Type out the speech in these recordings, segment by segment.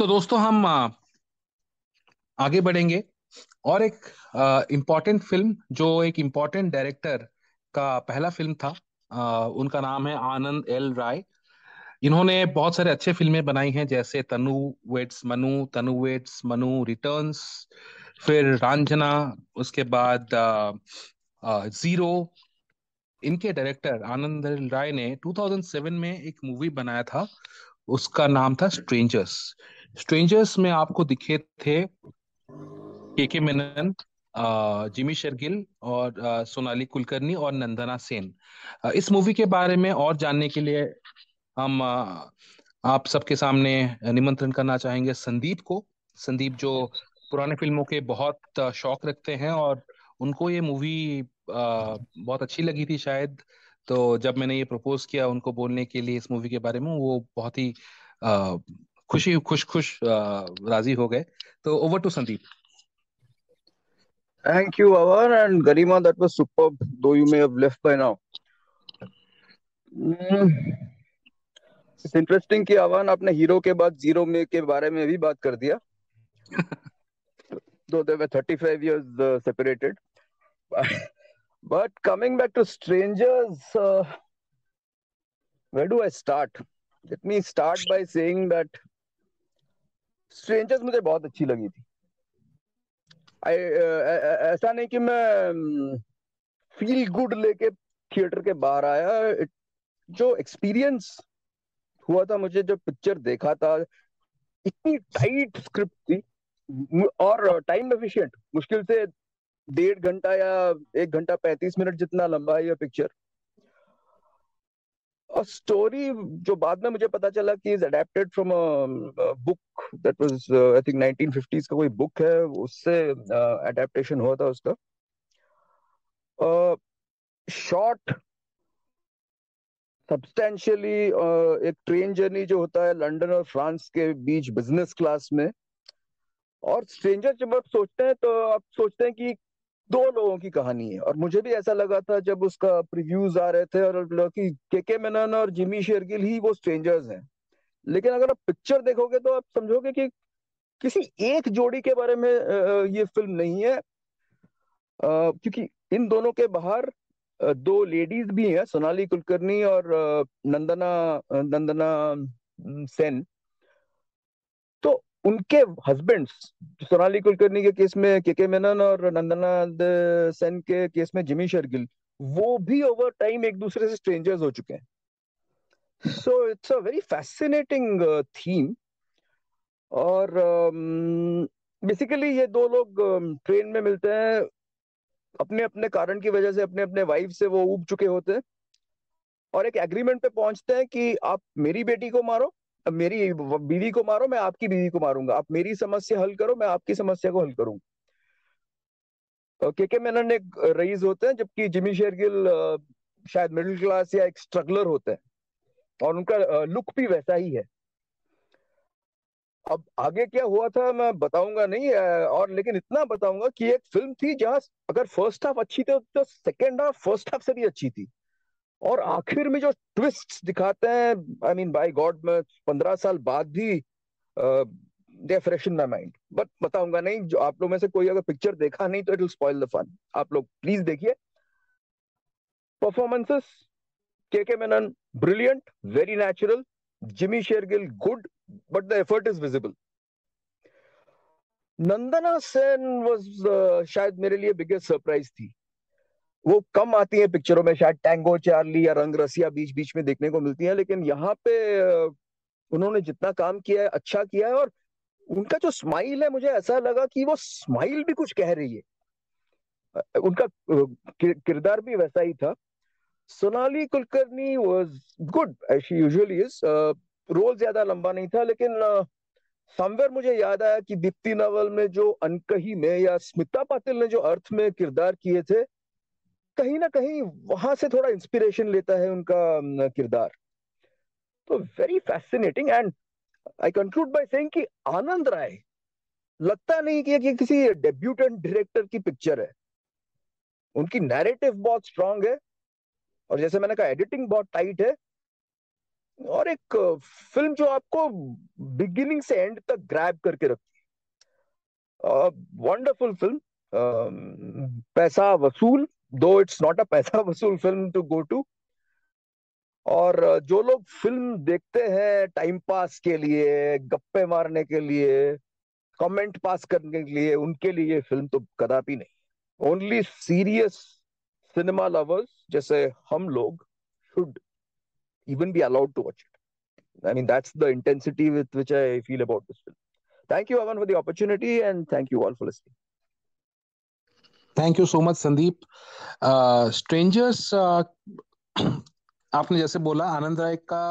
तो दोस्तों हम आगे बढ़ेंगे। और एक इम्पोर्टेंट फ़िल्म जो एक इम्पोर्टेंट डायरेक्टर का पहला फ़िल्म था आ, उनका नाम है आनंद एल राय। इन्होंने बहुत सारे अच्छे फ़िल्में बनाई हैं जैसे Tanu weds Manu Tanu weds Manu returns फिर रांझना उसके बाद आ, आ, ज़ीरो इनके डायरेक्टर आनंद एल राय ने 2007 में एक मूवी बनाया था उसका नाम था स्ट्रेंजर्स स्ट्रेंजर्स में आपको दिखे थे के के मेनन जिमी शेरगिल और सोनाली कुलकर्णी और नंदना सेन। इस मूवी के बारे में और जानने के लिए हम आप सबके सामने निमंत्रण करना चाहेंगे संदीप को। संदीप जो पुराने फ़िल्मों के बहुत शौक रखते हैं और उनको ये मूवी बहुत अच्छी लगी थी शायद। तो जब मैंने ये प्रपोज किया उनको बोलने के लिए इस मूवी के बारे में, वो बहुत ही खुशी खुश खुश राज़ी हो गए तो over to Sandeep Thank you, Avar and Garima. That was superb, though you may have left by now. Mm. It's interesting कि अवान आपने हीरो के बाद ज़ीरो में के बारे में भी बात कर दिया though they were 35 years uh, separated but coming back to strangers uh, where do i start let me start by saying that strangers मुझे बहुत अच्छी लगी थी। ऐसा नहीं कि मैं फील गुड लेके थिएटर के बाहर आया। जो एक्सपीरियंस हुआ था, मुझे जो पिक्चर देखा था, इतनी टाइट स्क्रिप्ट थी। और टाइम एफिशिएंट मुश्किल से डेढ़ घंटा या एक घंटा पैंतीस मिनट जितना लंबा है यह पिक्चर और स्टोरी जो बाद में मुझे पता चला कि is adapted from book that was I think 1950s का कोई बुक है उससे अडेप्टेशन uh, हुआ था उसका। शॉर्ट uh, सब्सटेंशियली uh, एक ट्रेन जर्नी जो होता है लंदन और फ्रांस के बीच बिज़नेस क्लास में। और स्ट्रेंजर जब आप सोचते हैं तो आप सोचते हैं कि दो लोगों की कहानी है। और मुझे भी ऐसा लगा था जब उसका प्रिव्यूज आ रहे थे और कि के के मेनन और जिमी शेरगिल ही वो स्ट्रेंजर्स हैं। लेकिन अगर आप पिक्चर देखोगे तो आप समझोगे कि किसी एक जोड़ी के बारे में ये फ़िल्म नहीं है। क्योंकि इन दोनों के बाहर दो लेडीज़ भी हैं, सोनाली कुलकर्णी और नंदना नंदना सेन। उनके हस्बैंड्स सोनाली कुलकर्णी के केस में के के मेनन और नंदना सेन के केस में जिमी शर्गिल वो भी ओवर टाइम एक दूसरे से स्ट्रेंजर्स हो चुके हैं। So it's a very fascinating theme और बेसिकली um, ये दो लोग ट्रेन um, में मिलते हैं। अपने अपने कारण की वजह से अपने अपने वाइफ से वो उब चुके होते हैं। और एक एग्रीमेंट पे पहुँचते हैं कि आप मेरी बेटी को मारो मेरी बीवी को मारो, मैं आपकी बीवी को मारूँगा। आप मेरी समस्या हल करो, मैं आपकी समस्या को हल करूँगा के के एक रईस होते हैं, जबकि जिमी शेरगिल शायद मिडिल क्लास या एक स्ट्रगलर होते हैं। और उनका लुक भी वैसा ही है। अब आगे क्या हुआ था, मैं बताऊँगा नहीं और लेकिन इतना बताऊँगा कि एक फ़िल्म थी जहाँ अगर फ़र्स्ट हाफ़ अच्छी थी तो सेकेंड हाफ़ फ़र्स्ट हाफ़ से भी अच्छी थी। और आखिर में जो ट्विस्ट दिखाते हैं आई मीन बाय गॉड में पंद्रह साल बाद भी they fresh in my mind but बताऊँगा नहीं, जो आप लोग में से कोई अगर पिक्चर देखा नहीं तो it will spoil the fun आप लोग प्लीज़ देखिए। Performances K K Menon brilliant very natural Jimmy Shergill good but the effort is visible Nandana Sen was शायद मेरे लिए बिगेस्ट सरप्राइज़ थी। वो कम आती है पिक्चरों में, शायद टैंगो चार्ली या रंग रसिया बीच बीच में देखने को मिलती है, लेकिन यहाँ पे उन्होंने जितना काम किया है अच्छा किया है, और उनका जो स्माइल है, मुझे ऐसा लगा कि वो स्माइल भी कुछ कह रही है। उनका किरदार भी वैसा ही था। Sonali Kulkarni good she usually is role ज़्यादा लंबा नहीं था, लेकिन समवेयर मुझे याद आया कि दीप्ति नवल में जो अनकही में या स्मिता पाटिल ने जो अर्थ में किरदार किए थे कहीं ना कहीं वहाँ से थोड़ा इंस्पिरेशन लेता है उनका किरदार। तो very fascinating and I conclude by saying कि आनंद राय, लगता नहीं कि ये किसी डेब्यूटेंट डायरेक्टर की पिक्चर है। उनकी नैरेटिव बहुत स्ट्रांग है और जैसे मैंने कहा एडिटिंग बहुत टाइट है और एक फ़िल्म जो आपको बिगिनिंग से एंड तक ग्रैब करके रखती है। वंडरफुल फ़िल्म पैसा वसूल दो इट्स नॉट अ पैसा वसूल फ़िल्म टू गो टू और जो लोग फ़िल्म देखते हैं टाइम पास के लिए, गप्पे मारने के लिए कमेंट पास करने के लिए, उनके लिए फ़िल्म तो कदापि नहीं। ओनली सीरियस सिनेमा लवर्स जैसे हम लोग should even be allowed to watch it I mean that's the intensity with which I feel about this film thank you Avan for the opportunity and thank you all for listening thank you so much Sandeep strangers आपने जैसे बोला आनंद राय का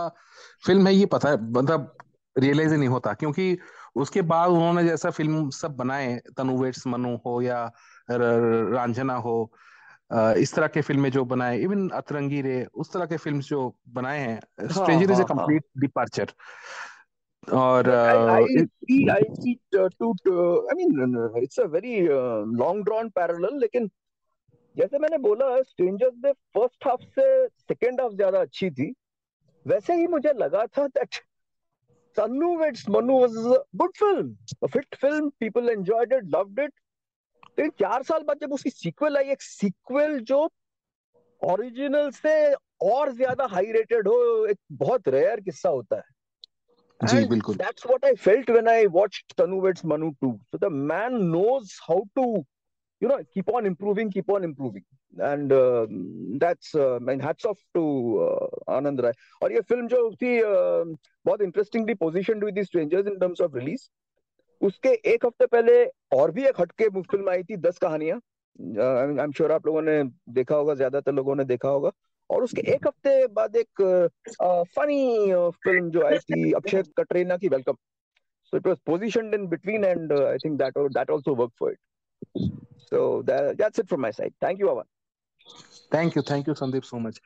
film है ये पता है मतलब realise नहीं होता क्योंकि उसके बाद उन्होंने जैसा फ़िल्म सब बनाए तनु वेट्स मनु हो या रांझना हो इस तरह के फ़िल्में जो बनाए इवन अतरंगी रे उस तरह के फ़िल्म जो बनाए हैं stranger is a complete departure और I see I see to I mean it's a very long drawn parallel लेकिन जैसे मैंने बोला स्ट्रेंजर्स में फ़र्स्ट हाफ़ से सेकेंड हाफ़ ज़्यादा अच्छी थी वैसे ही मुझे लगा था that Sannu Vets Manu was a good film, a fit film. People enjoyed it, loved it. लेकिन चार साल बाद जब उसकी सीक्वल आई एक सीक्वल जो ओरिजिनल से और ज़्यादा हाई रेटेड हो एक बहुत रेयर किस्सा होता है जी बिल्कुल। That's what I felt when I watched Tanu weds Manu 2 so the man knows how to you know keep on improving keep on improving. And uh, that's uh, my hats off to uh, Anand Rai. और ये film जो थी uh, बहुत interestingly positioned हुई थी strangers in terms of release उसके एक हफ़्ते पहले और भी एक हटके फ़िल्म आई थी दस कहानियाँ। आई एम श्योर आप लोगों ने देखा होगा ज़्यादातर लोगों ने देखा होगा। और उसके एक हफ़्ते बाद एक फनी फ़िल्म जो आई थी अक्षय कटरेना की Welcome so it was positioned in between and I think that that also work for it so that's it from my side thank you Avan thank you thank you Sandeep so much